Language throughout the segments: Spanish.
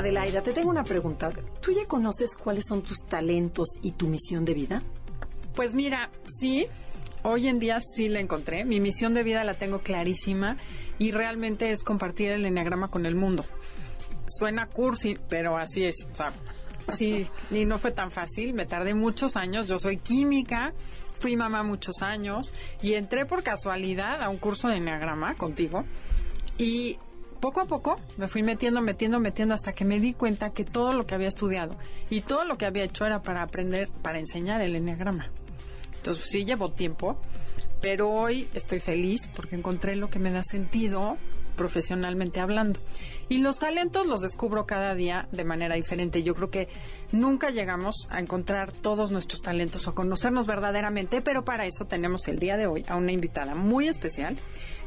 Adelaida, te tengo una pregunta. ¿Tú ya conoces cuáles son tus talentos y tu misión de vida? Pues mira, sí, hoy en día sí la encontré. Mi misión de vida la tengo clarísima y realmente es compartir el enneagrama con el mundo. Suena cursi, pero así es. sí, y no fue tan fácil. Me tardé muchos años. Yo soy química, fui mamá muchos años y entré por casualidad a un curso de enneagrama contigo. Y poco a poco me fui metiendo, metiendo, metiendo hasta que me di cuenta que todo lo que había estudiado y todo lo que había hecho era para aprender, para enseñar el enneagrama. Entonces sí llevó tiempo, pero hoy estoy feliz porque encontré lo que me da sentido profesionalmente hablando. Y los talentos los descubro cada día de manera diferente. Yo creo que nunca llegamos a encontrar todos nuestros talentos o conocernos verdaderamente, pero para eso tenemos el día de hoy a una invitada muy especial,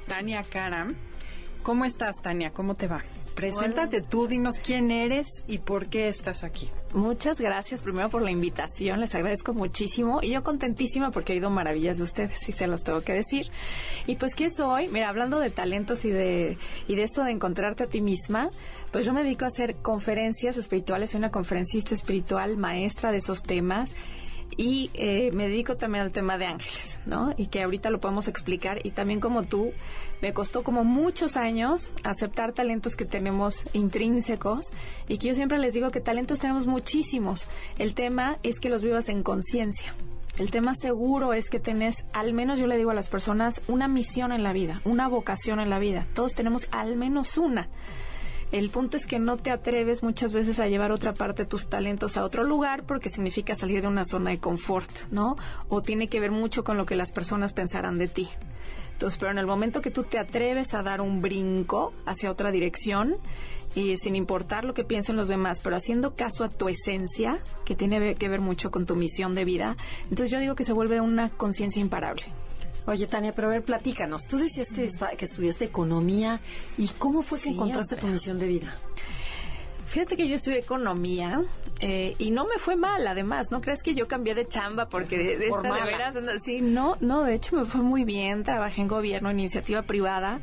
Tania Karam ¿Cómo estás, Tania? ¿Cómo te va? Preséntate tú, dinos quién eres y por qué estás aquí. Muchas gracias primero por la invitación, les agradezco muchísimo y yo contentísima porque he ido maravillas de ustedes y se los tengo que decir. Y pues qué soy, mira, hablando de talentos y de y de esto de encontrarte a ti misma, pues yo me dedico a hacer conferencias espirituales, soy una conferencista espiritual, maestra de esos temas y eh, me dedico también al tema de ángeles, ¿no? Y que ahorita lo podemos explicar y también como tú, me costó como muchos años aceptar talentos que tenemos intrínsecos y que yo siempre les digo que talentos tenemos muchísimos. El tema es que los vivas en conciencia. El tema seguro es que tenés, al menos yo le digo a las personas, una misión en la vida, una vocación en la vida. Todos tenemos al menos una. El punto es que no te atreves muchas veces a llevar otra parte de tus talentos a otro lugar porque significa salir de una zona de confort, ¿no? O tiene que ver mucho con lo que las personas pensarán de ti. Entonces, pero en el momento que tú te atreves a dar un brinco hacia otra dirección, y sin importar lo que piensen los demás, pero haciendo caso a tu esencia, que tiene que ver mucho con tu misión de vida, entonces yo digo que se vuelve una conciencia imparable. Oye, Tania, pero a ver, platícanos. Tú decías que, que estudiaste economía y cómo fue que encontraste tu misión de vida. Fíjate que yo estudié economía eh, y no me fue mal, además. ¿No crees que yo cambié de chamba porque de, esta de veras así? No, no, de hecho me fue muy bien. Trabajé en gobierno, en iniciativa privada.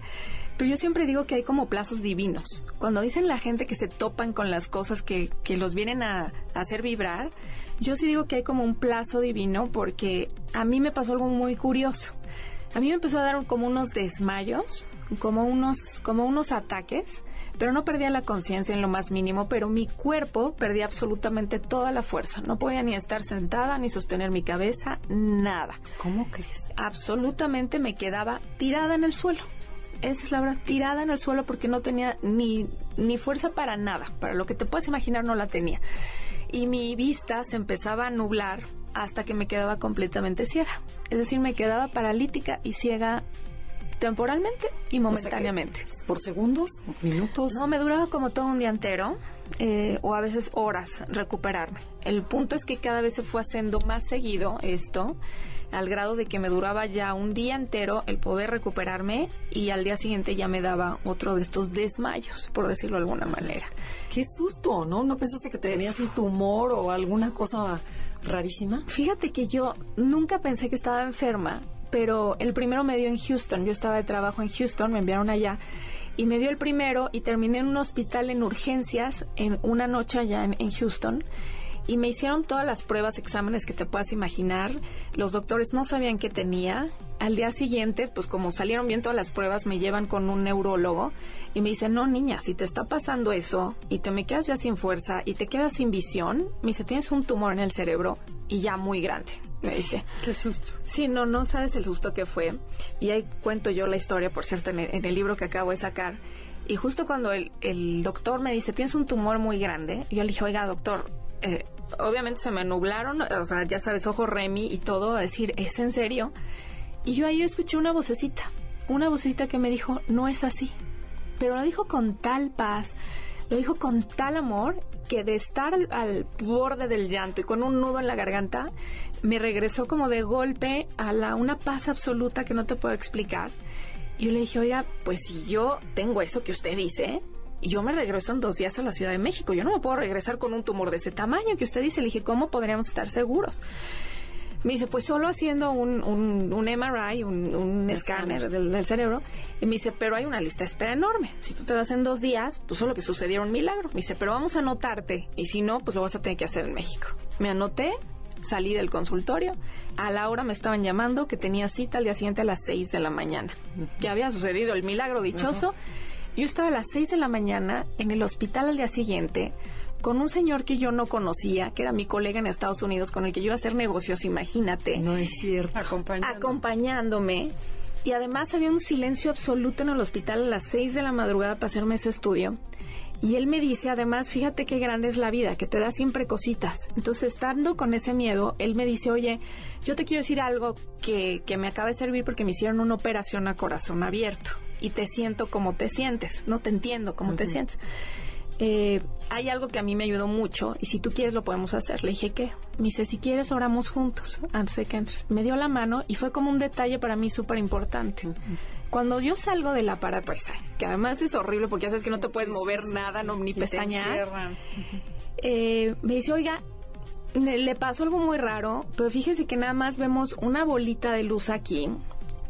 Pero yo siempre digo que hay como plazos divinos. Cuando dicen la gente que se topan con las cosas que, que los vienen a hacer vibrar, yo sí digo que hay como un plazo divino porque a mí me pasó algo muy curioso. A mí me empezó a dar como unos desmayos, como unos, como unos ataques, pero no perdía la conciencia en lo más mínimo, pero mi cuerpo perdía absolutamente toda la fuerza. No podía ni estar sentada, ni sostener mi cabeza, nada. ¿Cómo crees? Absolutamente me quedaba tirada en el suelo. Esa es la verdad, tirada en el suelo porque no tenía ni, ni fuerza para nada. Para lo que te puedas imaginar no la tenía y mi vista se empezaba a nublar hasta que me quedaba completamente ciega. Es decir, me quedaba paralítica y ciega temporalmente y momentáneamente. ¿Por segundos? ¿Minutos? No, me duraba como todo un día entero. Eh, o a veces horas recuperarme. El punto es que cada vez se fue haciendo más seguido esto al grado de que me duraba ya un día entero el poder recuperarme y al día siguiente ya me daba otro de estos desmayos, por decirlo de alguna manera. Qué susto, ¿no? ¿No pensaste que tenías un tumor o alguna cosa rarísima? Fíjate que yo nunca pensé que estaba enferma, pero el primero me dio en Houston. Yo estaba de trabajo en Houston, me enviaron allá y me dio el primero y terminé en un hospital en urgencias en una noche allá en, en Houston y me hicieron todas las pruebas, exámenes que te puedas imaginar. Los doctores no sabían qué tenía. Al día siguiente, pues como salieron bien todas las pruebas, me llevan con un neurólogo y me dicen, no niña, si te está pasando eso y te me quedas ya sin fuerza y te quedas sin visión, me dice, tienes un tumor en el cerebro y ya muy grande. Me dice. Qué susto. Sí, no, no sabes el susto que fue. Y ahí cuento yo la historia, por cierto, en el, libro que acabo de sacar. Y justo cuando el, el, doctor me dice, tienes un tumor muy grande, yo le dije, oiga, doctor, eh, obviamente se me nublaron, o sea, ya sabes, ojo Remy y todo, a decir, ¿es en serio? Y yo ahí escuché una vocecita, una vocecita que me dijo, no es así. Pero lo dijo con tal paz, Lo dijo con tal amor que de estar al, borde del llanto y con un nudo en la garganta, me regresó como de golpe a la una paz absoluta que no te puedo explicar. Y yo le dije, oiga, pues si yo tengo eso que usted dice, y yo me regreso en dos días a la Ciudad de México, yo no me puedo regresar con un tumor de ese tamaño que usted dice. Le dije, ¿cómo podríamos estar seguros? Me dice, pues solo haciendo un, un, un MRI, un, un escáner del, del, cerebro. Y me dice, pero hay una lista de espera enorme. Si tú te vas en dos días, pues solo que sucediera un milagro. Me dice, pero vamos a anotarte. Y si no, pues lo vas a tener que hacer en México. Me anoté, salí del consultorio. A la hora me estaban llamando que tenía cita al día siguiente a las seis de la mañana. Que había sucedido el milagro dichoso. Uh -huh. Yo estaba a las seis de la mañana en el hospital al día siguiente con un señor que yo no conocía, que era mi colega en Estados Unidos, con el que yo iba a hacer negocios, imagínate. No es cierto. Acompañándome. Acompañándome. Y además había un silencio absoluto en el hospital a las 6 de la madrugada para hacerme ese estudio. Y él me dice, además, fíjate qué grande es la vida, que te da siempre cositas. Entonces, estando con ese miedo, él me dice, oye, yo te quiero decir algo que, que me acaba de servir porque me hicieron una operación a corazón abierto. Y te siento como te sientes, no te entiendo cómo uh -huh. te sientes eh, hay algo que a mí me ayudó mucho y si tú quieres lo podemos hacer. Le dije, ¿qué? Me dice, si quieres oramos juntos antes de que entres. Me dio la mano y fue como un detalle para mí súper importante. Uh -huh. Cuando yo salgo del aparato ese, que además es horrible porque ya sabes que no te puedes mover sí, nada, sí, no, ni pestañear, eh, me dice, oiga, le pasó algo muy raro, pero fíjese que nada más vemos una bolita de luz aquí,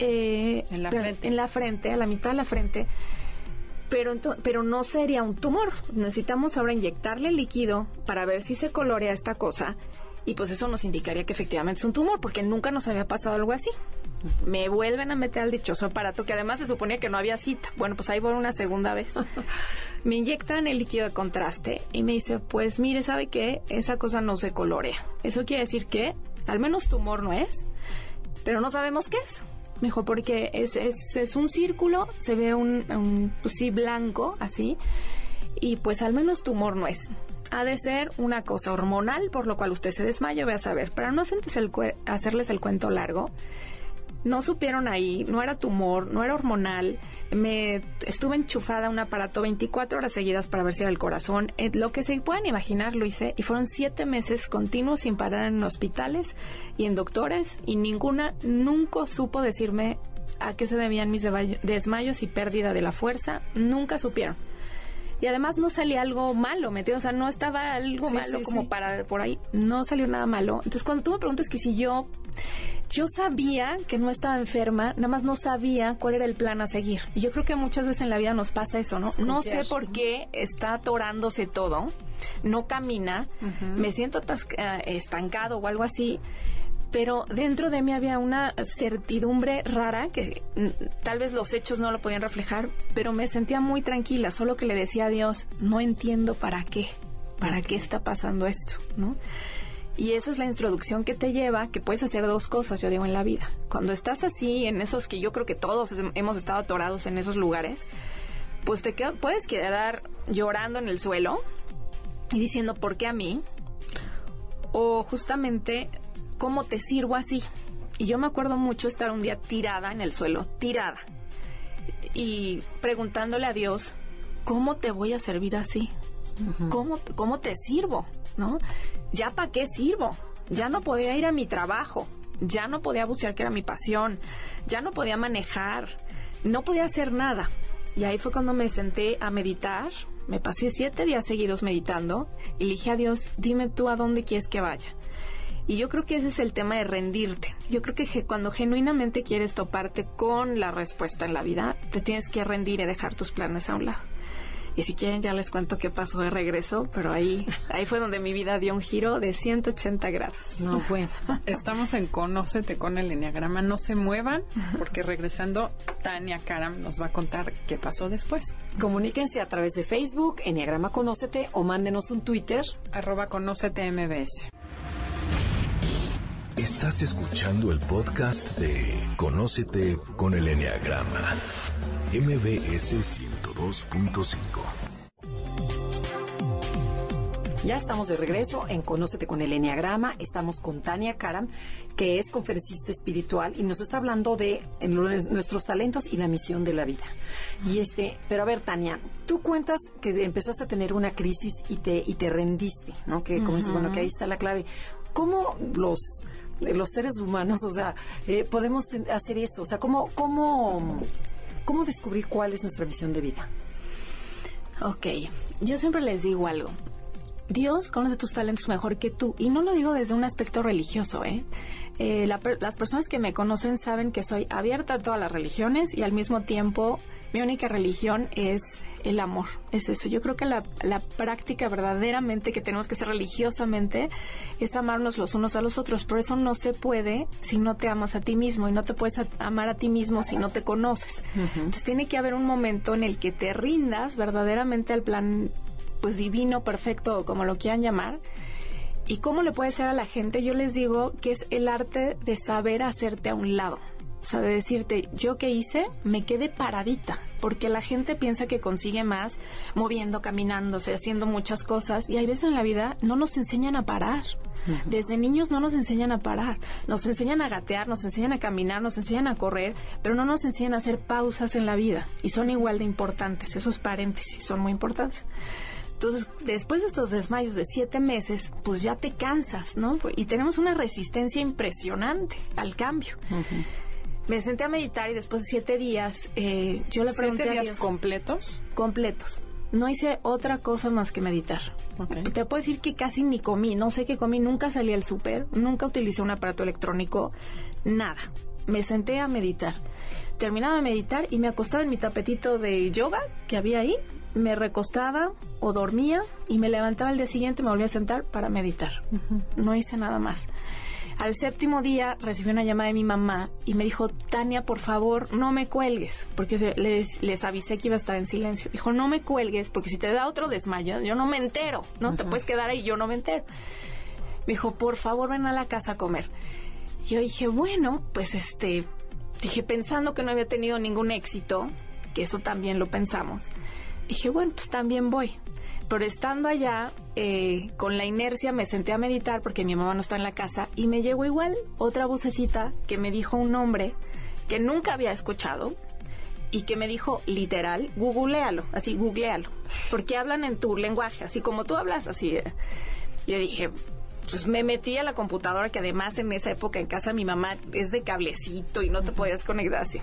eh, en, la frente. en la frente, a la mitad de la frente, pero, pero no sería un tumor. Necesitamos ahora inyectarle líquido para ver si se colorea esta cosa y pues eso nos indicaría que efectivamente es un tumor porque nunca nos había pasado algo así. Me vuelven a meter al dichoso aparato que además se suponía que no había cita. Bueno, pues ahí voy una segunda vez. me inyectan el líquido de contraste y me dice, pues mire, ¿sabe qué? Esa cosa no se colorea. Eso quiere decir que al menos tumor no es, pero no sabemos qué es. Mejor porque es, es, es, un círculo, se ve un, un pues sí, blanco, así, y pues al menos tumor no es. Ha de ser una cosa hormonal, por lo cual usted se desmaya, ve a saber. Para no hacerles el cuento largo, no supieron ahí, no era tumor, no era hormonal. Me estuve enchufada a un aparato 24 horas seguidas para ver si era el corazón. Eh, lo que se puedan imaginar lo hice y fueron siete meses continuos sin parar en hospitales y en doctores y ninguna nunca supo decirme a qué se debían mis desmayos y pérdida de la fuerza. Nunca supieron. Y además no salía algo malo, ¿me entiendes? O sea, no estaba algo sí, malo sí, como sí. para por ahí. No salió nada malo. Entonces, cuando tú me preguntas que si yo yo sabía que no estaba enferma, nada más no sabía cuál era el plan a seguir. Y yo creo que muchas veces en la vida nos pasa eso, ¿no? No sé por qué está atorándose todo, no camina, uh -huh. me siento estancado o algo así. Pero dentro de mí había una certidumbre rara que tal vez los hechos no lo podían reflejar, pero me sentía muy tranquila, solo que le decía a Dios, no entiendo para qué, para qué está pasando esto, ¿no? Y eso es la introducción que te lleva, que puedes hacer dos cosas, yo digo, en la vida. Cuando estás así, en esos que yo creo que todos hemos estado atorados en esos lugares, pues te puedes quedar llorando en el suelo y diciendo, ¿por qué a mí? O justamente, ¿cómo te sirvo así? Y yo me acuerdo mucho estar un día tirada en el suelo, tirada, y preguntándole a Dios, ¿cómo te voy a servir así? Uh -huh. ¿Cómo, ¿Cómo te sirvo? ¿No? ¿Ya para qué sirvo? Ya no podía ir a mi trabajo, ya no podía bucear, que era mi pasión, ya no podía manejar, no podía hacer nada. Y ahí fue cuando me senté a meditar, me pasé siete días seguidos meditando y le dije a Dios, dime tú a dónde quieres que vaya. Y yo creo que ese es el tema de rendirte. Yo creo que cuando genuinamente quieres toparte con la respuesta en la vida, te tienes que rendir y dejar tus planes a un lado. Y si quieren ya les cuento qué pasó de regreso, pero ahí, ahí fue donde mi vida dio un giro de 180 grados. No, bueno, estamos en Conócete con el Enneagrama. No se muevan, porque regresando, Tania Karam nos va a contar qué pasó después. Comuníquense a través de Facebook, Enneagrama Conócete, o mándenos un Twitter. Arroba Conócete MBS. Estás escuchando el podcast de Conócete con el Enneagrama. MBS 102.5. Ya estamos de regreso en Conócete con el Enneagrama. Estamos con Tania Karam, que es conferencista espiritual y nos está hablando de nuestros talentos y la misión de la vida. Y este, pero a ver, Tania, tú cuentas que empezaste a tener una crisis y te y te rendiste, ¿no? Que como dices, bueno, que ahí está la clave. ¿Cómo los los seres humanos, o sea, eh, podemos hacer eso? O sea, ¿cómo, cómo, cómo descubrir cuál es nuestra misión de vida? Ok, yo siempre les digo algo. Dios conoce tus talentos mejor que tú. Y no lo digo desde un aspecto religioso, ¿eh? eh las personas que me conocen saben que soy abierta a todas las religiones y al mismo tiempo mi única religión es el amor. Es eso. Yo creo que la, la práctica verdaderamente que tenemos que hacer religiosamente es amarnos los unos a los otros. Por eso no se puede si no te amas a ti mismo y no te puedes amar a ti mismo si no te conoces. Entonces tiene que haber un momento en el que te rindas verdaderamente al plan pues divino, perfecto, como lo quieran llamar. ¿Y cómo le puede ser a la gente? Yo les digo que es el arte de saber hacerte a un lado. O sea, de decirte, yo qué hice, me quedé paradita, porque la gente piensa que consigue más moviendo, caminándose, haciendo muchas cosas, y hay veces en la vida no nos enseñan a parar. Desde niños no nos enseñan a parar, nos enseñan a gatear, nos enseñan a caminar, nos enseñan a correr, pero no nos enseñan a hacer pausas en la vida, y son igual de importantes, esos paréntesis son muy importantes. Entonces, después de estos desmayos de siete meses, pues ya te cansas, ¿no? Y tenemos una resistencia impresionante al cambio. Me senté a meditar y después de siete días, eh, yo le pregunté ¿Siete días completos? Completos. No hice otra cosa más que meditar. Te puedo decir que casi ni comí, no sé qué comí, nunca salí al súper, nunca utilicé un aparato electrónico, nada. Me senté a meditar. Terminaba de meditar y me acostaba en mi tapetito de yoga que había ahí me recostaba o dormía y me levantaba el día siguiente, me volvía a sentar para meditar. No hice nada más. Al séptimo día recibí una llamada de mi mamá y me dijo, Tania, por favor, no me cuelgues, porque les, les avisé que iba a estar en silencio. Dijo, no me cuelgues, porque si te da otro desmayo, yo no me entero, ¿no? Te puedes quedar ahí, yo no me entero. Me dijo, por favor, ven a la casa a comer. Y yo dije, bueno, pues este, dije, pensando que no había tenido ningún éxito, que eso también lo pensamos dije, bueno, pues también voy. Pero estando allá, eh, con la inercia me senté a meditar porque mi mamá no está en la casa y me llegó igual otra vocecita que me dijo un nombre que nunca había escuchado y que me dijo literal, googlealo, así, googlealo, porque hablan en tu lenguaje, así como tú hablas, así. Yo dije, pues me metí a la computadora, que además en esa época en casa mi mamá es de cablecito y no te podías conectar así.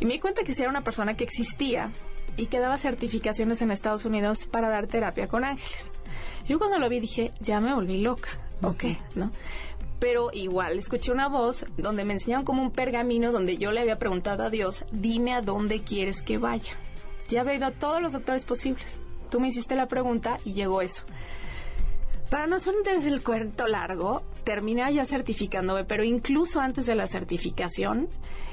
Y me di cuenta que si era una persona que existía y que daba certificaciones en Estados Unidos para dar terapia con ángeles. Yo cuando lo vi dije, ya me volví loca, ok, ¿no? Pero igual escuché una voz donde me enseñaron como un pergamino donde yo le había preguntado a Dios, dime a dónde quieres que vaya. Ya había ido a todos los doctores posibles. Tú me hiciste la pregunta y llegó eso. Para no ser desde el cuento largo, terminé ya certificándome, pero incluso antes de la certificación,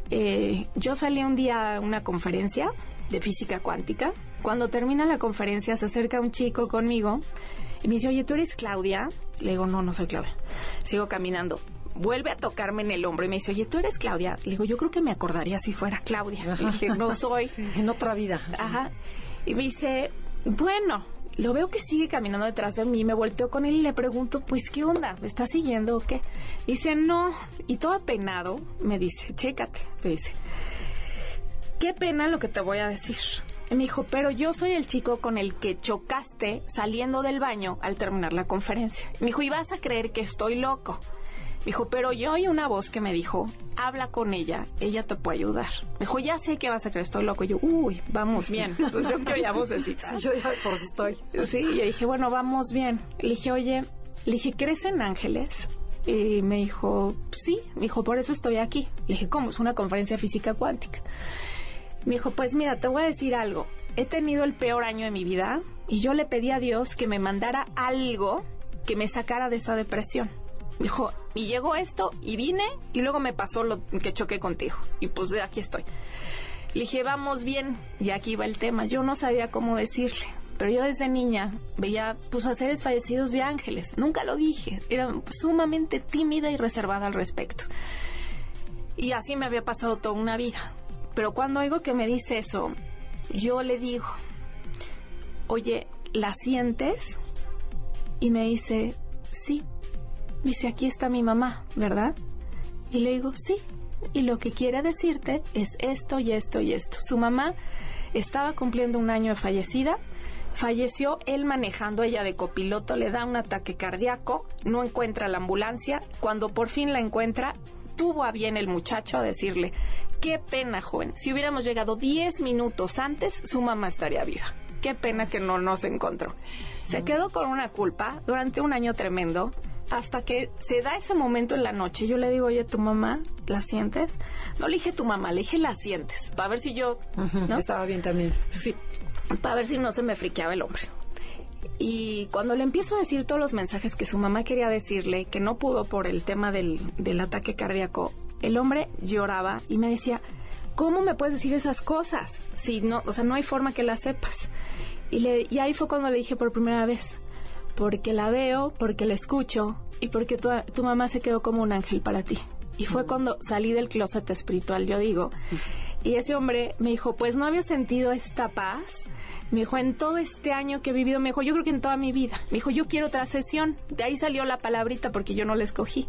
eh, yo salí un día a una conferencia de física cuántica. Cuando termina la conferencia se acerca un chico conmigo y me dice, oye, ¿tú eres Claudia? Le digo, no, no soy Claudia. Sigo caminando. Vuelve a tocarme en el hombro y me dice, oye, ¿tú eres Claudia? Le digo, yo creo que me acordaría si fuera Claudia. Le dije, no soy. en otra vida. Ajá. Y me dice, bueno, lo veo que sigue caminando detrás de mí, me volteo con él y le pregunto, pues, ¿qué onda? ¿Me está siguiendo o qué? Dice, no, y todo apenado, me dice, chécate, me dice, qué pena lo que te voy a decir. Y me dijo, pero yo soy el chico con el que chocaste saliendo del baño al terminar la conferencia. me dijo, y vas a creer que estoy loco. Me dijo, pero yo oí una voz que me dijo, habla con ella, ella te puede ayudar. Me dijo, ya sé que vas a creer, estoy loco. Y yo, uy, vamos bien. Pues yo que oía vocecita. Sí, yo ya por si estoy. Sí, yo dije, bueno, vamos bien. Le dije, oye, le dije, ¿crees en ángeles? Y me dijo, sí. Me dijo, por eso estoy aquí. Le dije, ¿cómo? Es una conferencia física cuántica. Me dijo, pues mira, te voy a decir algo. He tenido el peor año de mi vida y yo le pedí a Dios que me mandara algo que me sacara de esa depresión. Me dijo, y llegó esto y vine y luego me pasó lo que choqué contigo. Y pues aquí estoy. Le dije, vamos bien. Y aquí va el tema. Yo no sabía cómo decirle. Pero yo desde niña veía pues a seres fallecidos de ángeles. Nunca lo dije. Era sumamente tímida y reservada al respecto. Y así me había pasado toda una vida. Pero cuando oigo que me dice eso, yo le digo, oye, ¿la sientes? y me dice, sí. Dice, aquí está mi mamá, ¿verdad? Y le digo, sí. Y lo que quiere decirte es esto y esto y esto. Su mamá estaba cumpliendo un año de fallecida. Falleció él manejando ella de copiloto, le da un ataque cardíaco, no encuentra la ambulancia. Cuando por fin la encuentra, tuvo a bien el muchacho a decirle, qué pena, joven, si hubiéramos llegado 10 minutos antes, su mamá estaría viva. Qué pena que no nos encontró. Se quedó con una culpa durante un año tremendo, hasta que se da ese momento en la noche. Yo le digo, oye, ¿tu mamá la sientes? No le dije tu mamá, le dije la sientes, para ver si yo... ¿no? Estaba bien también. Sí, para ver si no se me friqueaba el hombre. Y cuando le empiezo a decir todos los mensajes que su mamá quería decirle, que no pudo por el tema del, del ataque cardíaco, el hombre lloraba y me decía, ¿cómo me puedes decir esas cosas? Si no, o sea, no hay forma que las sepas. Y, le, y ahí fue cuando le dije por primera vez, porque la veo, porque la escucho y porque tu, tu mamá se quedó como un ángel para ti. Y fue cuando salí del closet espiritual, yo digo. Y ese hombre me dijo, pues no había sentido esta paz. Me dijo, en todo este año que he vivido, me dijo, yo creo que en toda mi vida. Me dijo, yo quiero otra sesión. De ahí salió la palabrita porque yo no la escogí.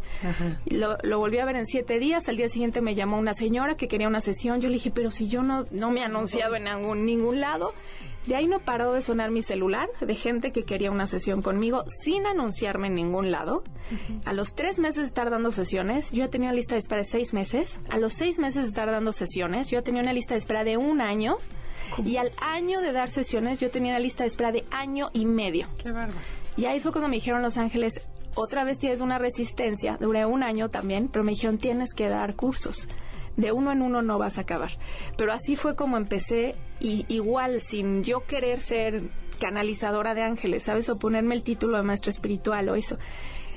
Lo, lo, volví a ver en siete días. Al día siguiente me llamó una señora que quería una sesión. Yo le dije, pero si yo no, no me he anunciado en ningún, ningún lado. De ahí no paró de sonar mi celular de gente que quería una sesión conmigo sin anunciarme en ningún lado. A los tres meses de estar dando sesiones, yo tenía una lista de espera de seis meses. A los seis meses de estar dando sesiones, yo ya tenía una lista de espera de un año. Y al año de dar sesiones, yo tenía una lista de espera de año y medio. Qué bárbaro. Y ahí fue cuando me dijeron Los Ángeles, otra vez tienes una resistencia, duré un año también, pero me dijeron tienes que dar cursos. De uno en uno no vas a acabar. Pero así fue como empecé, y igual, sin yo querer ser canalizadora de ángeles, ¿sabes? O ponerme el título de maestra espiritual o eso.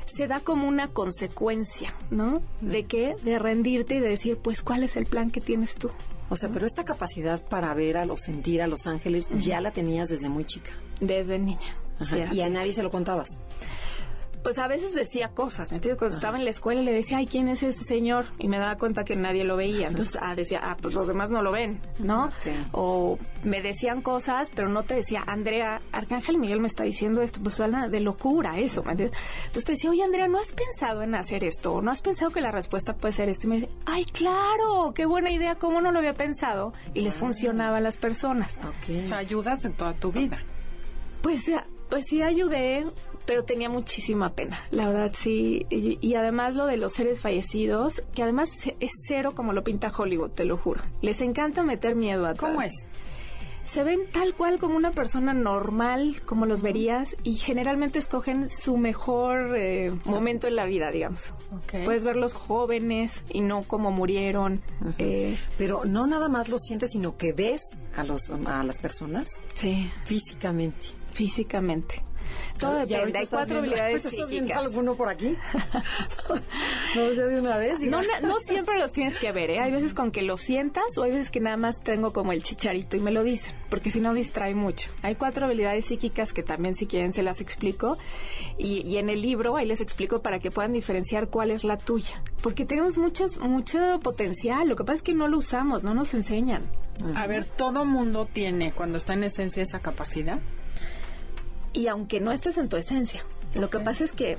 Se da como una consecuencia, ¿no? ¿De qué? De rendirte y de decir, pues, ¿cuál es el plan que tienes tú? O sea, pero esta capacidad para ver, a los sentir, a los ángeles, ya la tenías desde muy chica. Desde niña. Ajá. Sí, y a nadie se lo contabas. Pues a veces decía cosas, ¿me entiendes? Cuando estaba en la escuela le decía, ay, ¿quién es ese señor? Y me daba cuenta que nadie lo veía. Entonces ah, decía, ah, pues los demás no lo ven, ¿no? O me decían cosas, pero no te decía, Andrea, Arcángel Miguel me está diciendo esto, pues habla de locura eso, ¿me entiendes? Entonces te decía, oye, Andrea, ¿no has pensado en hacer esto? ¿No has pensado que la respuesta puede ser esto? Y me dice, ay, claro, qué buena idea, ¿cómo no lo había pensado? Y les funcionaba a las personas. O Ok. sea, ayudas en toda tu vida. Pues, eh, pues sí ayudé, pero tenía muchísima pena, la verdad sí. Y, y además lo de los seres fallecidos, que además es cero como lo pinta Hollywood, te lo juro. Les encanta meter miedo a. ¿Cómo es? Se ven tal cual como una persona normal, como los verías, y generalmente escogen su mejor eh, momento en la vida, digamos. Ok. Puedes verlos jóvenes y no como murieron. eh, Pero no nada más lo sientes, sino que ves a, los, a las personas sí, físicamente. Físicamente. Todo depende. ahorita Hay estás cuatro viendo- habilidades ¿Estás viendo psíquicas. alguno por aquí? no, sea, de una vez. No, no, no siempre los tienes que ver, ¿eh? Hay veces con que lo sientas o hay veces que nada más tengo como el chicharito y me lo dicen, porque si no distrae mucho. Hay cuatro habilidades psíquicas que también si quieren se las explico y, y en el libro ahí les explico para que puedan diferenciar cuál es la tuya, porque tenemos muchos, mucho potencial, lo que pasa es que no lo usamos, no nos enseñan. A ver, todo mundo tiene, cuando está en esencia, esa capacidad. Y aunque no estés en tu esencia, lo que pasa es que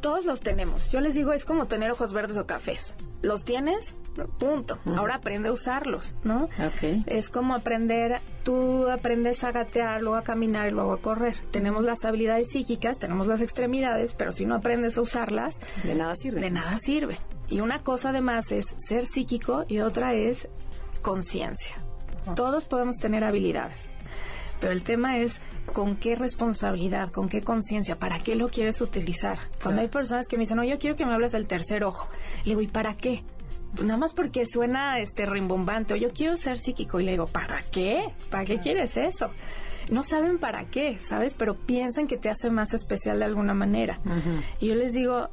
todos los tenemos. Yo les digo, es como tener ojos verdes o cafés. Los tienes, punto. Ahora aprende a usarlos, ¿no? Ok. Es como aprender, tú aprendes a gatear, luego a caminar y luego a correr. Tenemos las habilidades psíquicas, tenemos las extremidades, pero si no aprendes a usarlas, De nada sirve. de nada sirve. Y una cosa además es ser psíquico y otra es conciencia. Todos podemos tener habilidades, pero el tema es con qué responsabilidad, con qué conciencia, para qué lo quieres utilizar. Cuando hay personas que me dicen, no, yo quiero que me hables del tercer ojo, le digo, ¿y para qué? Pues nada más porque suena este rimbombante, o yo quiero ser psíquico, y le digo, ¿para qué? ¿Para qué quieres eso? No saben para qué, ¿sabes? Pero piensan que te hace más especial de alguna manera. Y yo les digo,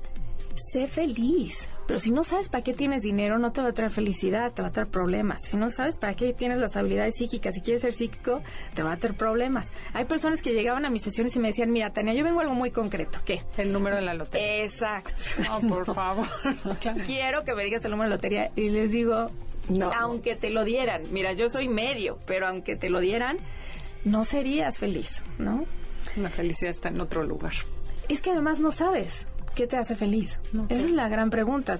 sé feliz. Pero si no sabes para qué tienes dinero, no te va a traer felicidad, te va a traer problemas. Si no sabes para qué tienes las habilidades psíquicas, si quieres ser psíquico, te va a traer problemas. Hay personas que llegaban a mis sesiones y me decían, mira, Tania, yo vengo a algo muy concreto. ¿Qué? El número de la lotería. Exacto. No, por favor. Claro. Quiero que me digas el número de lotería. Y les digo, No. aunque te lo dieran, mira, yo soy medio, pero aunque te lo dieran, no serías feliz, ¿no? La felicidad está en otro lugar. Es que además no sabes qué te hace feliz. Esa es la gran pregunta.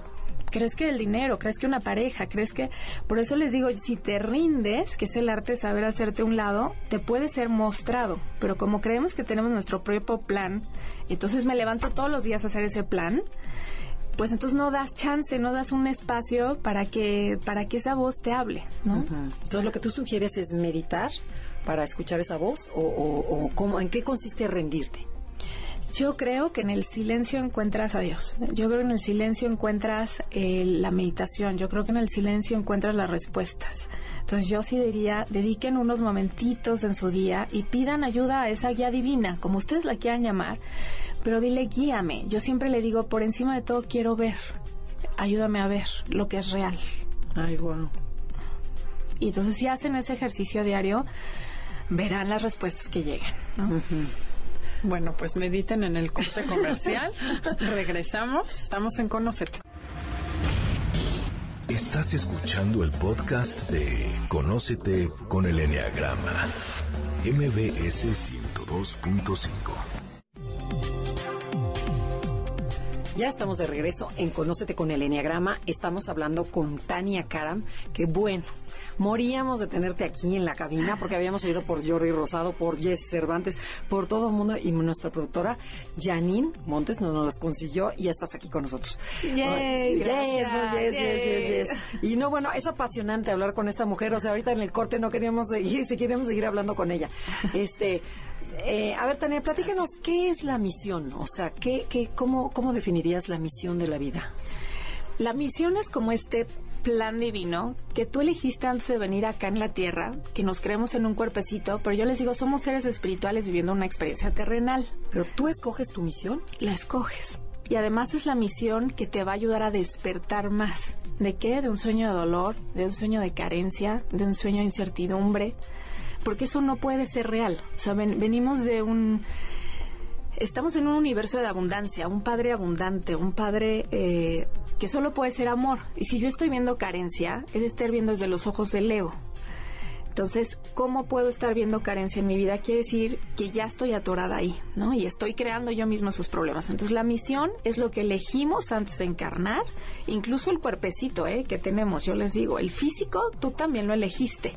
¿Crees que el dinero? ¿Crees que una pareja? ¿Crees que...? Por eso les digo, si te rindes, que es el arte de saber hacerte un lado, te puede ser mostrado. Pero como creemos que tenemos nuestro propio plan, entonces me levanto todos los días a hacer ese plan, pues entonces no das chance, no das un espacio para que, para que esa voz te hable, ¿no? Entonces lo que tú sugieres es meditar para escuchar esa voz o, o, o cómo, en qué consiste rendirte. Yo creo que en el silencio encuentras a Dios. Yo creo que en el silencio encuentras eh, la meditación. Yo creo que en el silencio encuentras las respuestas. Entonces yo sí diría, dediquen unos momentitos en su día y pidan ayuda a esa guía divina, como ustedes la quieran llamar, pero dile, guíame. Yo siempre le digo, por encima de todo quiero ver. Ayúdame a ver lo que es real. Ay, wow. Y entonces si hacen ese ejercicio diario, verán las respuestas que llegan. ¿no? Bueno, pues mediten en el corte comercial. Regresamos. Estamos en Conocete. Estás escuchando el podcast de Conócete con el Enneagrama. MBS 102.5. Ya estamos de regreso en Conócete con el Enneagrama. Estamos hablando con Tania Karam, que bueno, moríamos de tenerte aquí en la cabina porque habíamos ido por Jordi Rosado, por Jesse Cervantes, por todo el mundo y nuestra productora Janine Montes nos, nos las consiguió y ya estás aquí con nosotros. Yay, yes, no, yes, yes. Y no, bueno, es apasionante hablar con esta mujer. O sea, ahorita en el corte no queríamos seguir, si queríamos seguir hablando con ella. Este, eh, a ver, Tania, platícanos, ¿qué es la misión? O sea, ¿qué, qué, cómo, ¿cómo definirías la misión de la vida? La misión es como este plan divino que tú elegiste antes de venir acá en la tierra, que nos creemos en un cuerpecito, pero yo les digo, somos seres espirituales viviendo una experiencia terrenal. ¿Pero tú escoges tu misión? La escoges. Y además es la misión que te va a ayudar a despertar más. ¿De qué? De un sueño de dolor, de un sueño de carencia, de un sueño de incertidumbre. Porque eso no puede ser real. O sea, ven- venimos de un estamos en un universo de abundancia, un padre abundante, un padre eh, que solo puede ser amor. Y si yo estoy viendo carencia, es estar viendo desde los ojos del ego. Entonces, ¿cómo puedo estar viendo carencia en mi vida? Quiere decir que ya estoy atorada ahí, ¿no? Y estoy creando yo mismo esos problemas. Entonces, la misión es lo que elegimos antes de encarnar, incluso el cuerpecito, ¿eh? Que tenemos. Yo les digo, el físico, tú también lo elegiste.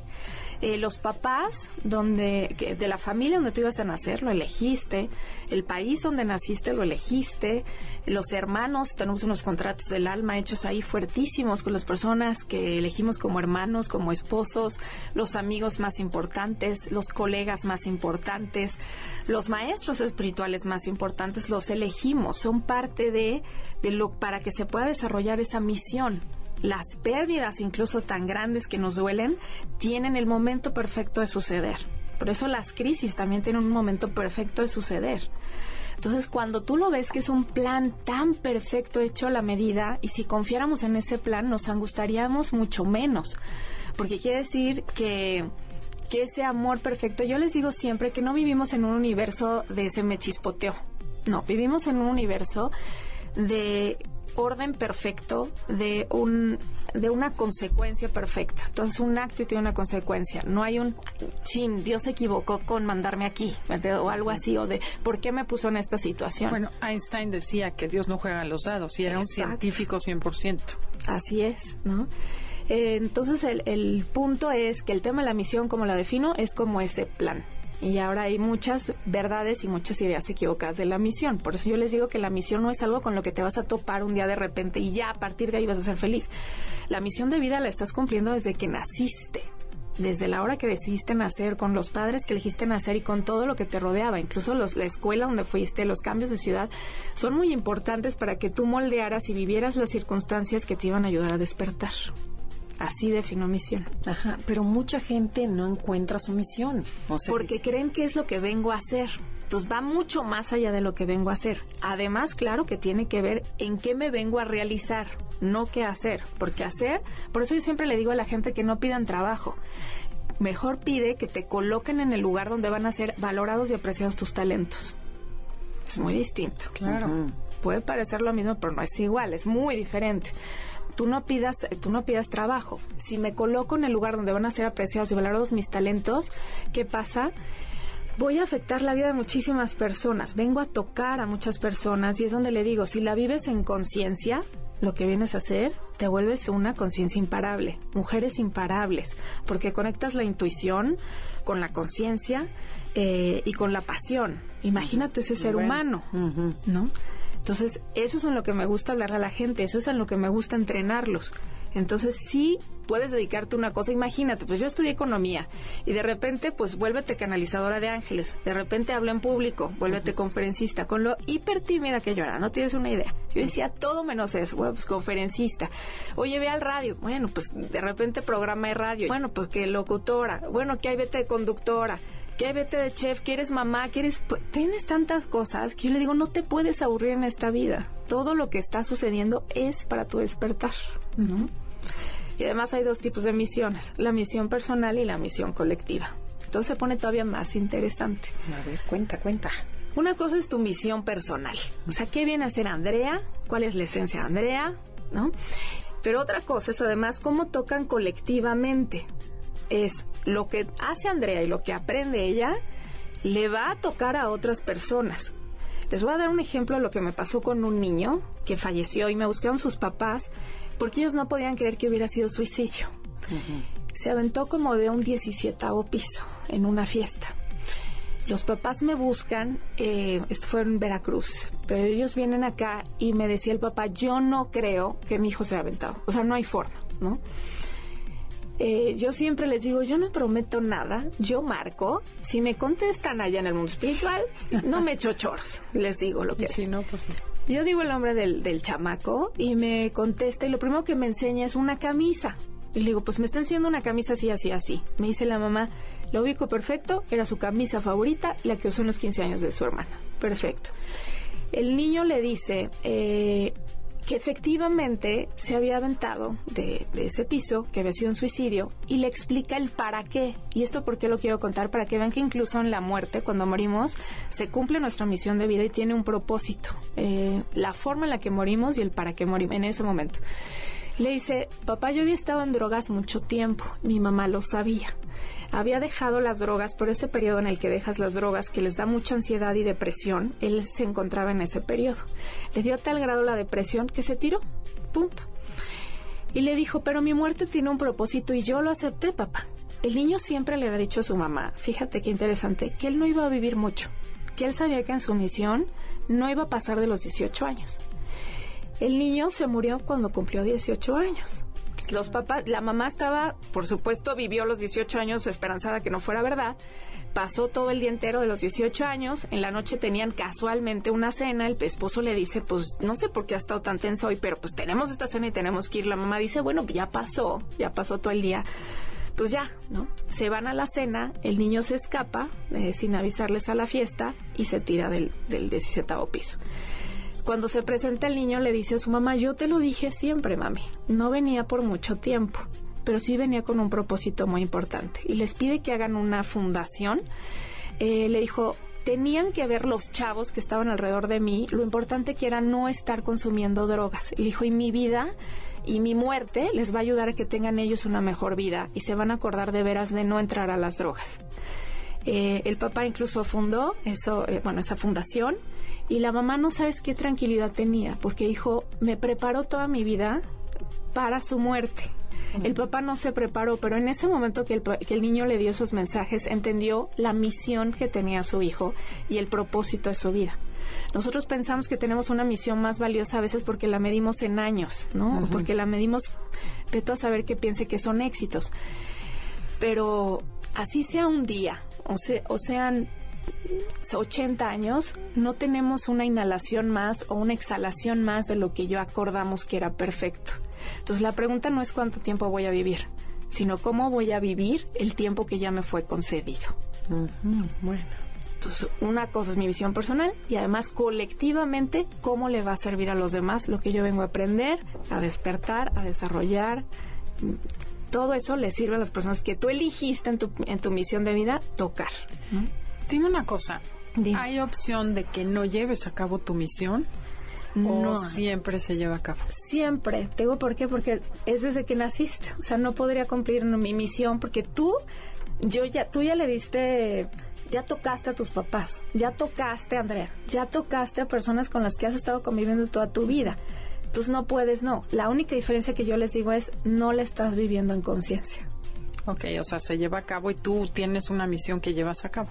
Eh, los papás donde que- de la familia donde tú ibas a nacer lo elegiste, el país donde naciste lo elegiste, los hermanos, tenemos unos contratos del alma hechos ahí fuertísimos con las personas que elegimos como hermanos, como esposos, los amigos más importantes, los colegas más importantes, los maestros espirituales más importantes, los elegimos, son parte de, de lo para que se pueda desarrollar esa misión las pérdidas incluso tan grandes que nos duelen tienen el momento perfecto de suceder. Por eso las crisis también tienen un momento perfecto de suceder. Entonces, cuando tú lo ves que es un plan tan perfecto hecho a la medida, y si confiáramos en ese plan, nos angustiaríamos mucho menos. Porque quiere decir que, que ese amor perfecto, yo les digo siempre que no vivimos en un universo de ese me chispoteó. No, vivimos en un universo de orden perfecto de un de una consecuencia perfecta. Entonces un acto y tiene una consecuencia. No hay un chin, Dios se equivocó con mandarme aquí o algo así o de ¿por qué me puso en esta situación? Bueno, Einstein decía que Dios no juega a los dados y era un científico 100%. Así es, ¿no? Eh, entonces el, el punto es que el tema de la misión, como la defino, es como ese plan. Y ahora hay muchas verdades y muchas ideas equivocadas de la misión. Por eso yo les digo que la misión no es algo con lo que te vas a topar un día de repente y ya a partir de ahí vas a ser feliz. La misión de vida la estás cumpliendo desde que naciste. Desde la hora que decidiste nacer, con los padres que elegiste nacer y con todo lo que te rodeaba, incluso los, la escuela donde fuiste, los cambios de ciudad, son muy importantes para que tú moldearas y vivieras las circunstancias que te iban a ayudar a despertar. Así defino misión. Ajá, pero mucha gente no encuentra su misión. O sea, Porque dice, creen que es lo que vengo a hacer. Entonces va mucho más allá de lo que vengo a hacer. Además, claro que tiene que ver en qué me vengo a realizar, no qué hacer. Porque hacer, por eso yo siempre le digo a la gente que no pidan trabajo. Mejor pide que te coloquen en el lugar donde van a ser valorados y apreciados tus talentos. Es muy distinto. Claro. Puede parecer lo mismo, pero no es igual, es muy diferente. Tú no pidas, tú no pidas trabajo. Si me coloco en el lugar donde van a ser apreciados y valorados mis talentos, ¿qué pasa? voy a afectar la vida de muchísimas personas, vengo a tocar a muchas personas y es donde le digo, si la vives en conciencia, lo que vienes a hacer, te vuelves una conciencia imparable, mujeres imparables, porque conectas la intuición con la conciencia eh, y con la pasión. Imagínate ese ser humano, ¿no? Entonces, eso es en lo que me gusta hablar a la gente, eso es en lo que me gusta entrenarlos. Entonces, sí puedes dedicarte a una cosa. Imagínate, pues yo estudié economía y de repente, pues vuélvete canalizadora de ángeles. De repente habla en público, vuélvete conferencista. Con lo hiper tímida que yo era, no tienes una idea. Yo decía todo menos eso. Bueno, pues conferencista. Oye, ve al radio. Bueno, pues de repente programa de radio. Bueno, pues que locutora. Bueno, que hay vete de conductora que vete de chef, que eres mamá, que eres... Tienes tantas cosas que yo le digo, no te puedes aburrir en esta vida. Todo lo que está sucediendo es para tu despertar. ¿no? Y además hay dos tipos de misiones, la misión personal y la misión colectiva. Entonces se pone todavía más interesante. A ver, cuenta, cuenta. Una cosa es tu misión personal. O sea, ¿qué viene a ser Andrea? ¿Cuál es la esencia de Andrea? ¿No? Pero otra cosa es además cómo tocan colectivamente. Es lo que hace Andrea y lo que aprende ella le va a tocar a otras personas. Les voy a dar un ejemplo de lo que me pasó con un niño que falleció y me buscaron sus papás porque ellos no podían creer que hubiera sido suicidio. Se aventó como de un 17 piso en una fiesta. Los papás me buscan, eh, esto fue en Veracruz, pero ellos vienen acá y me decía el papá, yo no creo que mi hijo se haya aventado. O sea, no hay forma, ¿no? Eh, yo siempre les digo, yo no prometo nada, yo marco. Si me contestan allá en el mundo espiritual, no me echo choros, les digo lo que. Si no, pues no. Yo digo el nombre del, del chamaco y me contesta y lo primero que me enseña es una camisa. Y le digo, pues me está enseñando una camisa así, así, así. Me dice la mamá, lo ubico perfecto, era su camisa favorita, la que usó en los 15 años de su hermana. Perfecto. El niño le dice eh, que efectivamente se había aventado de, de, ese piso, que había sido un suicidio, y le explica el para qué. Y esto por qué lo quiero contar, para que vean que incluso en la muerte, cuando morimos, se cumple nuestra misión de vida y tiene un propósito. Eh, la forma en la que morimos y el para qué morimos en ese momento. Le dice, papá, yo había estado en drogas mucho tiempo, mi mamá lo sabía. Había dejado las drogas, por ese periodo en el que dejas las drogas, que les da mucha ansiedad y depresión, él se encontraba en ese periodo. Le dio a tal grado la depresión que se tiró. Punto. Y le dijo, pero mi muerte tiene un propósito y yo lo acepté, papá. El niño siempre le había dicho a su mamá, fíjate qué interesante, que él no iba a vivir mucho, que él sabía que en su misión no iba a pasar de los 18 años. El niño se murió cuando cumplió 18 años. Los papás, la mamá estaba, por supuesto, vivió los 18 años esperanzada que no fuera verdad. Pasó todo el día entero de los 18 años. En la noche tenían casualmente una cena. El esposo le dice, pues no sé por qué ha estado tan tenso hoy, pero pues tenemos esta cena y tenemos que ir. La mamá dice, bueno, ya pasó, ya pasó todo el día. Pues ya, ¿no? Se van a la cena, el niño se escapa eh, sin avisarles a la fiesta y se tira del, del 17 piso. Cuando se presenta el niño le dice a su mamá, yo te lo dije siempre, mami, no venía por mucho tiempo, pero sí venía con un propósito muy importante. Y les pide que hagan una fundación. Eh, le dijo, tenían que ver los chavos que estaban alrededor de mí, lo importante que era no estar consumiendo drogas. Y dijo, y mi vida y mi muerte les va a ayudar a que tengan ellos una mejor vida y se van a acordar de veras de no entrar a las drogas. Eh, el papá incluso fundó eso, eh, bueno, esa fundación y la mamá no sabes qué tranquilidad tenía porque dijo, me preparó toda mi vida para su muerte. El papá no se preparó, pero en ese momento que el, que el, niño le dio esos mensajes, entendió la misión que tenía su hijo y el propósito de su vida. Nosotros pensamos que tenemos una misión más valiosa a veces porque la medimos en años, ¿no? Uh -huh. Porque la medimos, peto a saber que piense que son éxitos. Pero así sea un día, o, se, o sean 80 años, no tenemos una inhalación más o una exhalación más de lo que yo acordamos que era perfecto. Entonces la pregunta no es cuánto tiempo voy a vivir, sino cómo voy a vivir el tiempo que ya me fue concedido. Uh -huh. Bueno. Entonces, una cosa es mi visión personal y además colectivamente cómo le va a servir a los demás lo que yo vengo a aprender, a despertar, a desarrollar. Todo eso le sirve a las personas que tú eligiste en tu, en tu misión de vida tocar. Dime una cosa. Dime. ¿Hay opción de que no lleves a cabo tu misión? No. ¿O siempre se lleva a cabo? Siempre. Te digo por qué, porque es desde que naciste. O sea, no podría cumplir mi misión porque tú, yo ya, tú ya le diste ya tocaste a tus papás, ya tocaste a Andrea, ya tocaste a personas con las que has estado conviviendo toda tu vida. Entonces no puedes, no. La única diferencia que yo les digo es no la estás viviendo en conciencia. Ok, o sea, se lleva a cabo y tú tienes una misión que llevas a cabo.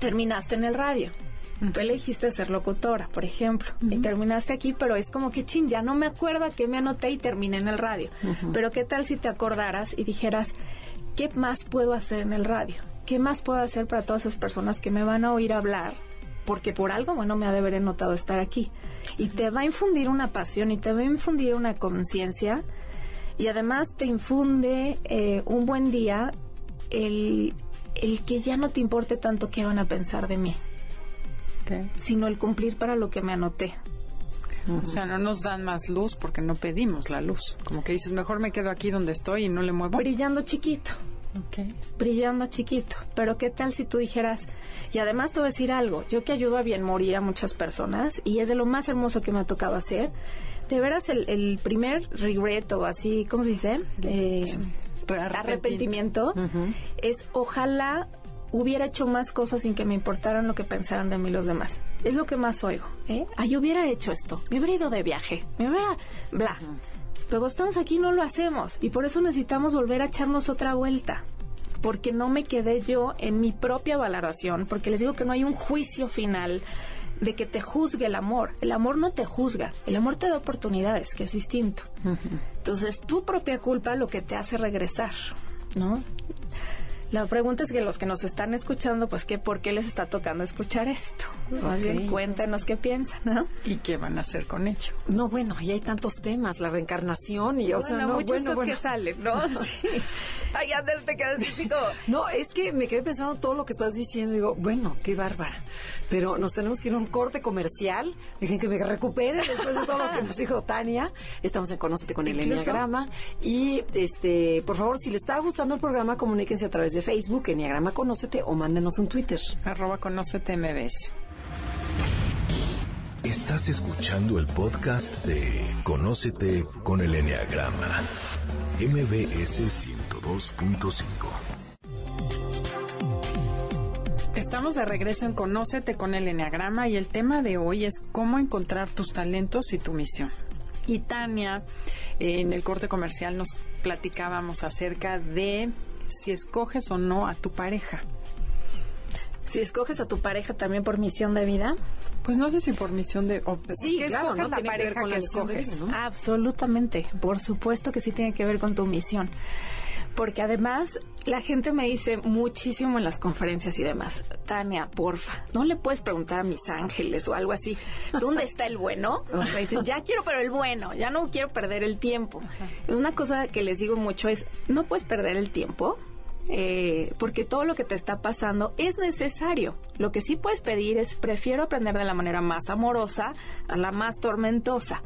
Terminaste en el radio. Tú elegiste ser locutora, por ejemplo, y terminaste aquí, pero es como que, chin, ya no me acuerdo a qué me anoté y terminé en el radio. Pero qué tal si te acordaras y dijeras, ¿qué más puedo hacer en el radio? ¿Qué más puedo hacer para todas esas personas que me van a oír hablar? Porque por algo, bueno, me ha de haber notado estar aquí. Y te va a infundir una pasión y te va a infundir una conciencia y además te infunde eh, un buen día el, el que ya no te importe tanto qué van a pensar de mí sino el cumplir para lo que me anoté. O sea, no nos dan más luz porque no pedimos la luz. Como que dices, mejor me quedo aquí donde estoy y no le muevo. Brillando chiquito. Brillando chiquito. Pero ¿qué tal si tú dijeras, y además te voy a decir algo, yo que ayudo a bien morir a muchas personas y es de lo más hermoso que me ha tocado hacer, de veras el, primer regret o así, ¿cómo se dice? Eh, arrepentimiento, es ojalá hubiera hecho más cosas sin que me importaran lo que pensaran de mí los demás. Es lo que más oigo. ¿eh? Ay, hubiera hecho esto, me hubiera ido de viaje, me hubiera... bla. Pero estamos aquí no lo hacemos y por eso necesitamos volver a echarnos otra vuelta. Porque no me quedé yo en mi propia valoración, porque les digo que no hay un juicio final de que te juzgue el amor. El amor no te juzga, el amor te da oportunidades, que es distinto. Entonces, tu propia culpa lo que te hace regresar, ¿no? La pregunta es que los que nos están escuchando, pues, ¿qué, ¿por qué les está tocando escuchar esto? Más bien, cuéntenos qué piensan, ¿no? ¿Y qué van a hacer con ello? No, bueno, ahí hay tantos temas, la reencarnación y, o sea, no, bueno, bueno. que salen, ¿no? Sí. Ay, Ander, te quedas así como... No, es que me quedé pensando todo lo que estás diciendo. Digo, bueno, qué bárbara. Pero nos tenemos que ir a un corte comercial. Dejen que me recupere después de todo lo que nos dijo Tania. Estamos en Conócete con el Enneagrama. Y, este, por favor, si les está gustando el programa, comuníquense a través de Facebook, Enneagrama Conócete, o mándenos un Twitter. Arroba Conócete MBS. Estás escuchando el podcast de Conócete con el Enneagrama. MBS 102.5. Estamos de regreso en Conócete con el Enneagrama y el tema de hoy es cómo encontrar tus talentos y tu misión. Y Tania, en el corte comercial nos platicábamos acerca de si escoges o no a tu pareja. Si escoges a tu pareja también por misión de vida. Pues no sé si por misión de... sí, claro, ¿no? la pareja que, escoges. Absolutamente. Por supuesto que sí tiene que ver con tu misión. Porque además la gente me dice muchísimo en las conferencias y demás, Tania, porfa, no le puedes preguntar a mis ángeles o algo así, ¿dónde está el bueno? Me dicen, ya quiero, pero el bueno, ya no quiero perder el tiempo. Una cosa que les digo mucho es, no puedes perder el tiempo eh, porque todo lo que te está pasando es necesario. Lo que sí puedes pedir es, prefiero aprender de la manera más amorosa a la más tormentosa.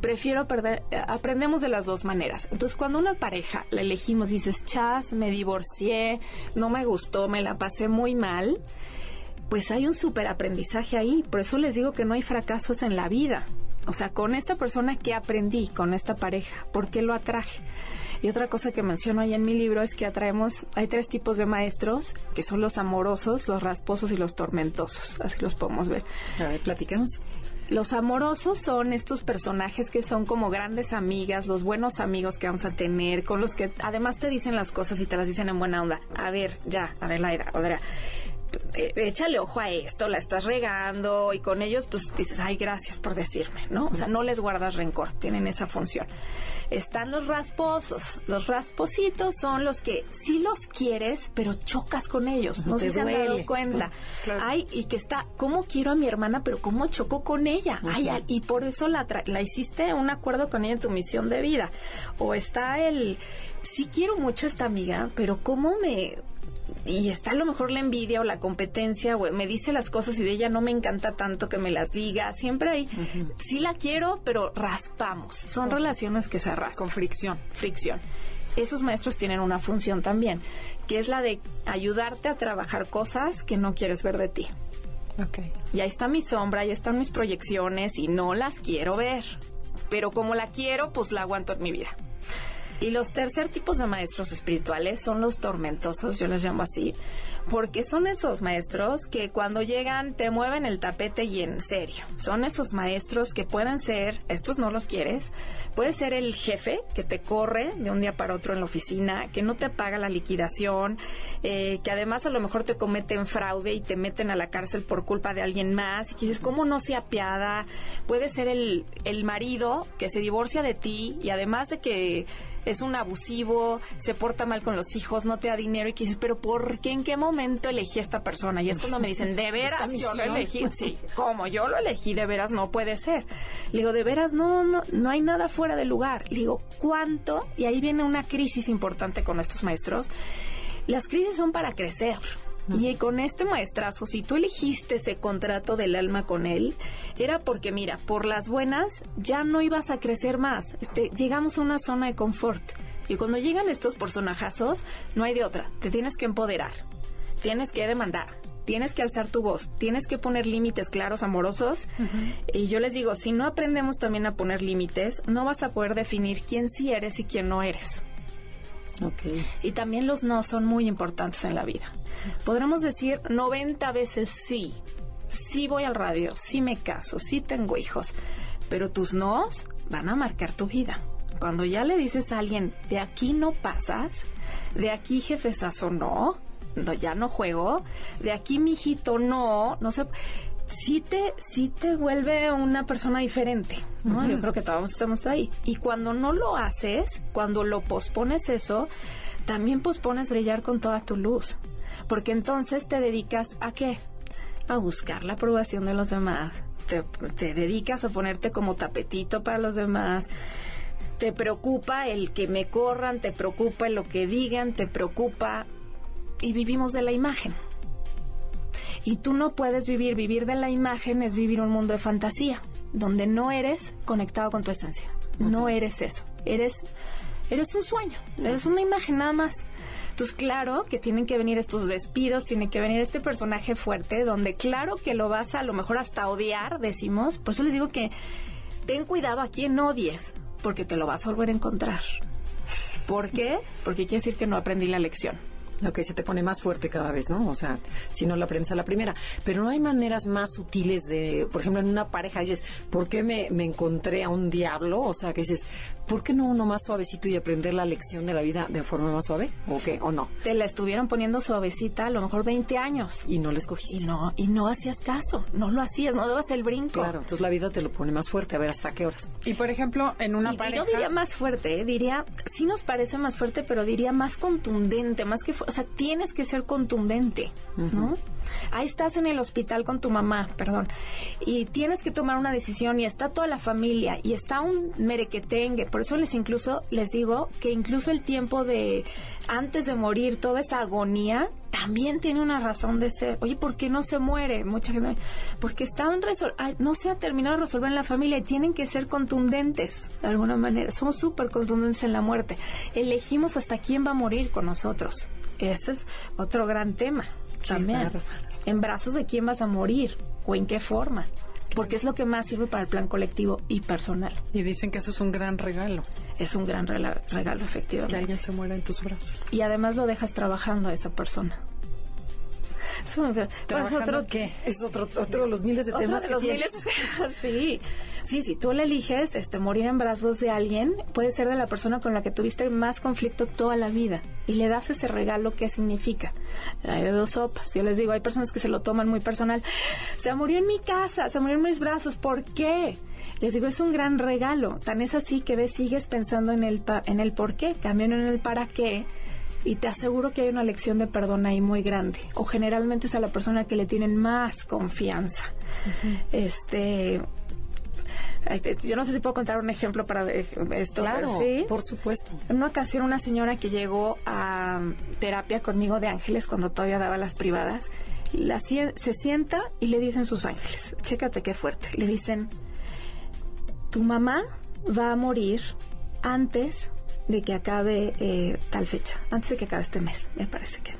Prefiero perder, eh, aprendemos de las dos maneras. Entonces, cuando una pareja la elegimos, dices, chas, me divorcié, no me gustó, me la pasé muy mal, pues hay un súper aprendizaje ahí. Por eso les digo que no hay fracasos en la vida. O sea, con esta persona que aprendí, con esta pareja, ¿por qué lo atraje? Y otra cosa que menciono ahí en mi libro es que atraemos, hay tres tipos de maestros, que son los amorosos, los rasposos y los tormentosos. Así los podemos ver. A ver, platicamos. Los amorosos son estos personajes que son como grandes amigas, los buenos amigos que vamos a tener, con los que además te dicen las cosas y te las dicen en buena onda. A ver, ya, Adelaida, Adelaida échale ojo a esto, la estás regando y con ellos pues dices, ay, gracias por decirme, ¿no? O sea, no les guardas rencor, tienen esa función. Están los rasposos. Los raspositos son los que sí los quieres, pero chocas con ellos. No sé si se han dado cuenta. Ay, y que está, ¿cómo quiero a mi hermana, pero cómo choco con ella? Ay, y por eso la, la hiciste un acuerdo con ella en tu misión de vida. O está el, sí quiero mucho a esta amiga, pero cómo me y está a lo mejor la envidia o la competencia, o me dice las cosas y de ella no me encanta tanto que me las diga. Siempre hay, sí la quiero, pero raspamos. Son relaciones que se raspan. Con fricción. Fricción. Esos maestros tienen una función también, que es la de ayudarte a trabajar cosas que no quieres ver de ti. Okay. Y ahí está mi sombra, ahí están mis proyecciones y no las quiero ver. Pero como la quiero, pues la aguanto en mi vida. Y los tercer tipos de maestros espirituales son los tormentosos, yo les llamo así, porque son esos maestros que cuando llegan te mueven el tapete y en serio. Son esos maestros que pueden ser, estos no los quieres, puede ser el jefe que te corre de un día para otro en la oficina, que no te paga la liquidación, eh, que además a lo mejor te cometen fraude y te meten a la cárcel por culpa de alguien más y que dices, ¿cómo no se apiada? Puede ser el, el marido que se divorcia de ti y además de que es un abusivo, se porta mal con los hijos, no te da dinero y que dices, pero ¿por qué? ¿En qué momento elegí a esta persona? Y es cuando me dicen, ¿de veras yo lo elegí? Sí, como yo lo elegí, de veras no puede ser. Le digo, de veras no, no, no hay nada fuera de lugar. Le digo, ¿cuánto? Y ahí viene una crisis importante con estos maestros. Las crisis son para crecer. Y con este maestrazo, si tú elegiste ese contrato del alma con él, era porque, mira, por las buenas ya no ibas a crecer más. Este, llegamos a una zona de confort. Y cuando llegan estos personajazos, no hay de otra. Te tienes que empoderar. Tienes que demandar. Tienes que alzar tu voz. Tienes que poner límites claros, amorosos. Y yo les digo, si no aprendemos también a poner límites, no vas a poder definir quién sí eres y quién no eres. Okay. Y también los no son muy importantes en la vida. Podremos decir 90 veces sí. Sí voy al radio, sí me caso, sí tengo hijos. Pero tus nos van a marcar tu vida. Cuando ya le dices a alguien, de aquí no pasas, de aquí jefesazo no, no ya no juego, de aquí mijito no, no sé sí te, sí te vuelve una persona diferente, ¿no? Yo creo que todos estamos ahí. Y cuando no lo haces, cuando lo pospones eso, también pospones brillar con toda tu luz. Porque entonces te dedicas a qué? A buscar la aprobación de los demás. Te, te dedicas a ponerte como tapetito para los demás. Te preocupa el que me corran, te preocupa lo que digan, te preocupa. Y vivimos de la imagen. Y tú no puedes vivir, vivir de la imagen es vivir un mundo de fantasía, donde no eres conectado con tu esencia. No eres eso. Eres, eres un sueño, eres una imagen nada más. Entonces, claro que tienen que venir estos despidos, tiene que venir este personaje fuerte, donde claro que lo vas a, a lo mejor hasta odiar, decimos. Por eso les digo que ten cuidado a quien odies, porque te lo vas a volver a encontrar. ¿Por qué? Porque quiere decir que no aprendí la lección. Ok, se te pone más fuerte cada vez, ¿no? O sea, si no la aprendes a la primera. Pero no hay maneras más sutiles de, por ejemplo, en una pareja dices, ¿por qué me, me encontré a un diablo? O sea, que dices, ¿por qué no uno más suavecito y aprender la lección de la vida de forma más suave? ¿O qué? ¿O no? Te la estuvieron poniendo suavecita a lo mejor 20 años. Y no la escogiste. Y no, y no hacías caso, no lo hacías, no dabas el brinco. Claro, entonces la vida te lo pone más fuerte, a ver hasta qué horas. Y por ejemplo, en una y, pareja... Y no diría más fuerte, ¿eh? diría, sí nos parece más fuerte, pero diría más contundente, más que, o sea, tienes que ser contundente, ¿no? Ahí estás en el hospital con tu mamá, perdón, y tienes que tomar una decisión y está toda la familia y está un merequetengue. Por eso les incluso les digo que incluso el tiempo de antes de morir, toda esa agonía también tiene una razón de ser. Oye, ¿por qué no se muere? Mucha gente, porque estaban resol Ay, no se ha terminado de resolver en la familia y tienen que ser contundentes de alguna manera. Somos súper contundentes en la muerte. Elegimos hasta quién va a morir con nosotros. Ese es otro gran tema también. En brazos de quién vas a morir o en qué forma. Porque es lo que más sirve para el plan colectivo y personal. Y dicen que eso es un gran regalo. Es un gran regalo, regalo efectivamente. Que alguien se muera en tus brazos. Y además lo dejas trabajando a esa persona. Es otro? Es otro, otro de los miles de temas de los miles sí. Sí, si tú le eliges este, morir en brazos de alguien, puede ser de la persona con la que tuviste más conflicto toda la vida. Y le das ese regalo, ¿qué significa? Hay dos sopas. Yo les digo, hay personas que se lo toman muy personal. Se murió en mi casa, se murió en mis brazos. ¿Por qué? Les digo, es un gran regalo. Tan es así que ves, sigues pensando en el, en el por qué, cambiando en el para qué y te aseguro que hay una lección de perdón ahí muy grande. O generalmente es a la persona que le tienen más confianza. Este. Yo no sé si puedo contar un ejemplo para esto. Claro, por supuesto. En una ocasión, una señora que llegó a terapia conmigo de ángeles cuando todavía daba las privadas, la, se sienta y le dicen sus ángeles, chécate qué fuerte, le dicen, tu mamá va a morir antes de que acabe eh, tal fecha, antes de que acabe este mes, me parece que.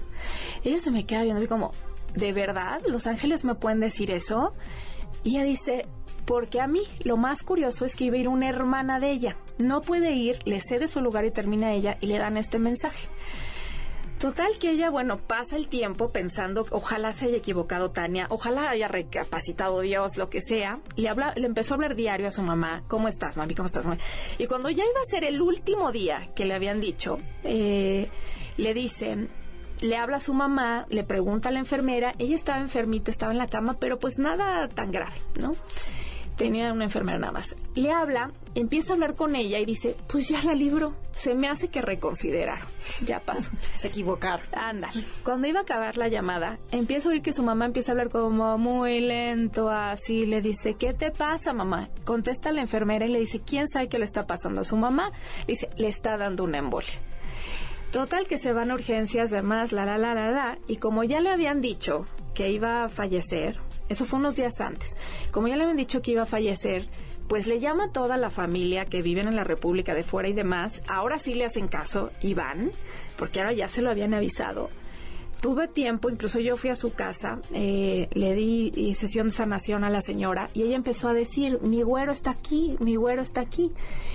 Ella se me queda viendo así como, ¿de verdad los ángeles me pueden decir eso? Y ella dice, porque a mí lo más curioso es que iba a ir una hermana de ella. No puede ir, le cede su lugar y termina ella y le dan este mensaje. Total que ella, bueno, pasa el tiempo pensando, ojalá se haya equivocado Tania, ojalá haya recapacitado Dios, lo que sea. Le, habla, le empezó a hablar diario a su mamá, ¿cómo estás, mami? ¿Cómo estás, mami? Y cuando ya iba a ser el último día que le habían dicho, eh, le dice, le habla a su mamá, le pregunta a la enfermera, ella estaba enfermita, estaba en la cama, pero pues nada tan grave, ¿no? Tenía una enfermera nada más. Le habla, empieza a hablar con ella y dice, pues ya la libro, se me hace que reconsiderar. Ya pasó. Se equivocaron. Anda. Cuando iba a acabar la llamada, empieza a oír que su mamá empieza a hablar como muy lento, así. Le dice, ¿qué te pasa, mamá? Contesta la enfermera y le dice, ¿quién sabe qué le está pasando a su mamá? Le dice, le está dando una embolia. Total que se van a urgencias, demás, la, la, la, la, la. Y como ya le habían dicho que iba a fallecer, eso fue unos días antes. Como ya le habían dicho que iba a fallecer, pues le llama a toda la familia que viven en la República de fuera y demás. Ahora sí le hacen caso y van, porque ahora ya se lo habían avisado. Tuve tiempo, incluso yo fui a su casa, eh, le di sesión de sanación a la señora y ella empezó a decir, mi güero está aquí, mi güero está aquí.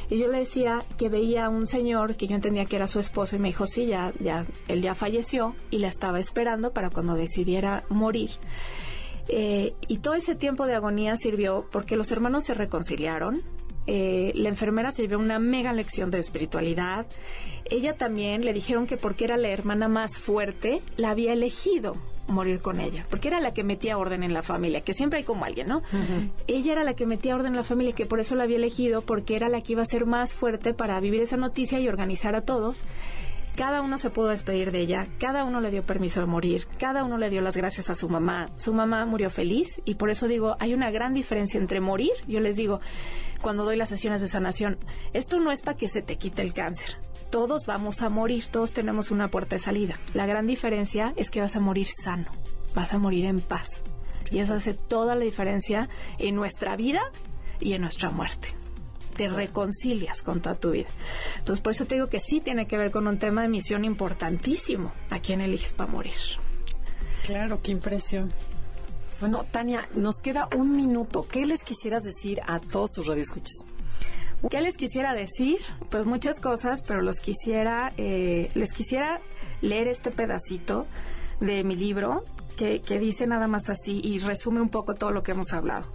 Y yo le decía que veía a un señor que yo entendía que era su esposo y me dijo, sí, ya, ya, él ya falleció y la estaba esperando para cuando decidiera morir. Eh, y todo ese tiempo de agonía sirvió porque los hermanos se reconciliaron. Eh, la enfermera sirvió una mega lección de espiritualidad. Ella también le dijeron que porque era la hermana más fuerte, la había elegido morir con ella, porque era la que metía orden en la familia, que siempre hay como alguien, ¿no? Ella era la que metía orden en la familia, que por eso la había elegido, porque era la que iba a ser más fuerte para vivir esa noticia y organizar a todos. Cada uno se pudo despedir de ella, cada uno le dio permiso de morir, cada uno le dio las gracias a su mamá. Su mamá murió feliz y por eso digo, hay una gran diferencia entre morir, yo les digo, cuando doy las sesiones de sanación, esto no es para que se te quite el cáncer. Todos vamos a morir, todos tenemos una puerta de salida. La gran diferencia es que vas a morir sano, vas a morir en paz. Y eso hace toda la diferencia en nuestra vida y en nuestra muerte te reconcilias con toda tu vida. Entonces, por eso te digo que sí tiene que ver con un tema de misión importantísimo. ¿A quién eliges para morir? Claro, qué impresión. Bueno, Tania, nos queda un minuto. ¿Qué les quisieras decir a todos tus radioescuchas? ¿Qué les quisiera decir? Pues muchas cosas, pero los quisiera, eh, les quisiera leer este pedacito de mi libro que, que dice nada más así y resume un poco todo lo que hemos hablado.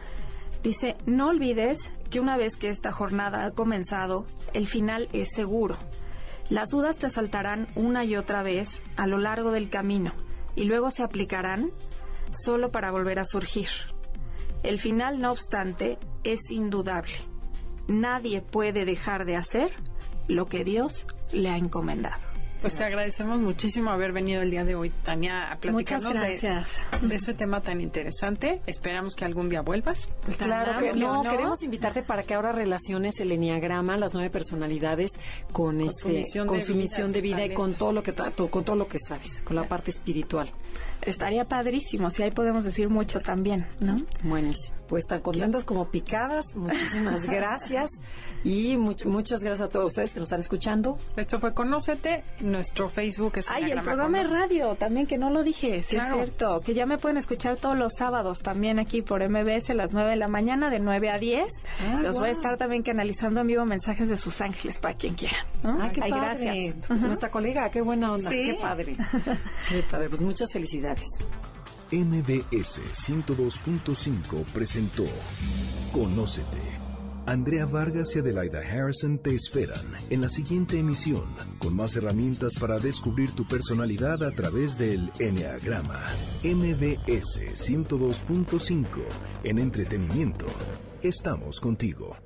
Dice, no olvides que una vez que esta jornada ha comenzado, el final es seguro. Las dudas te asaltarán una y otra vez a lo largo del camino y luego se aplicarán solo para volver a surgir. El final, no obstante, es indudable. Nadie puede dejar de hacer lo que Dios le ha encomendado. Pues te agradecemos muchísimo haber venido el día de hoy, Tania, a platicarnos de, de, ese tema tan interesante. Esperamos que algún día vuelvas. Claro, no, queremos invitarte para que ahora relaciones el enneagrama, las nueve personalidades, con, este, su misión con de su vida, misión de vida y con todo lo que con todo lo que sabes, con la parte espiritual. Estaría padrísimo, si ahí podemos decir mucho también, ¿no? Buenísimo. Pues tan contentas como picadas. Muchísimas gracias y muchas gracias a todos ustedes que nos están escuchando. Esto fue Conócete nuestro Facebook es Ay, el programa de radio también, que no lo dije, es cierto. Que ya me pueden escuchar todos los sábados también aquí por MBS a las 9 de la mañana, de 9 a 10. Ah, los voy a estar también canalizando en vivo mensajes de sus ángeles para quien quiera. Ah, qué gracias. Nuestra colega, qué buena onda. Qué padre. qué padre. Pues muchas felicidades. MBS 102.5 presentó Conócete Andrea Vargas y Adelaida Harrison te esperan en la siguiente emisión con más herramientas para descubrir tu personalidad a través del Enneagrama. MBS 102.5 en entretenimiento. Estamos contigo.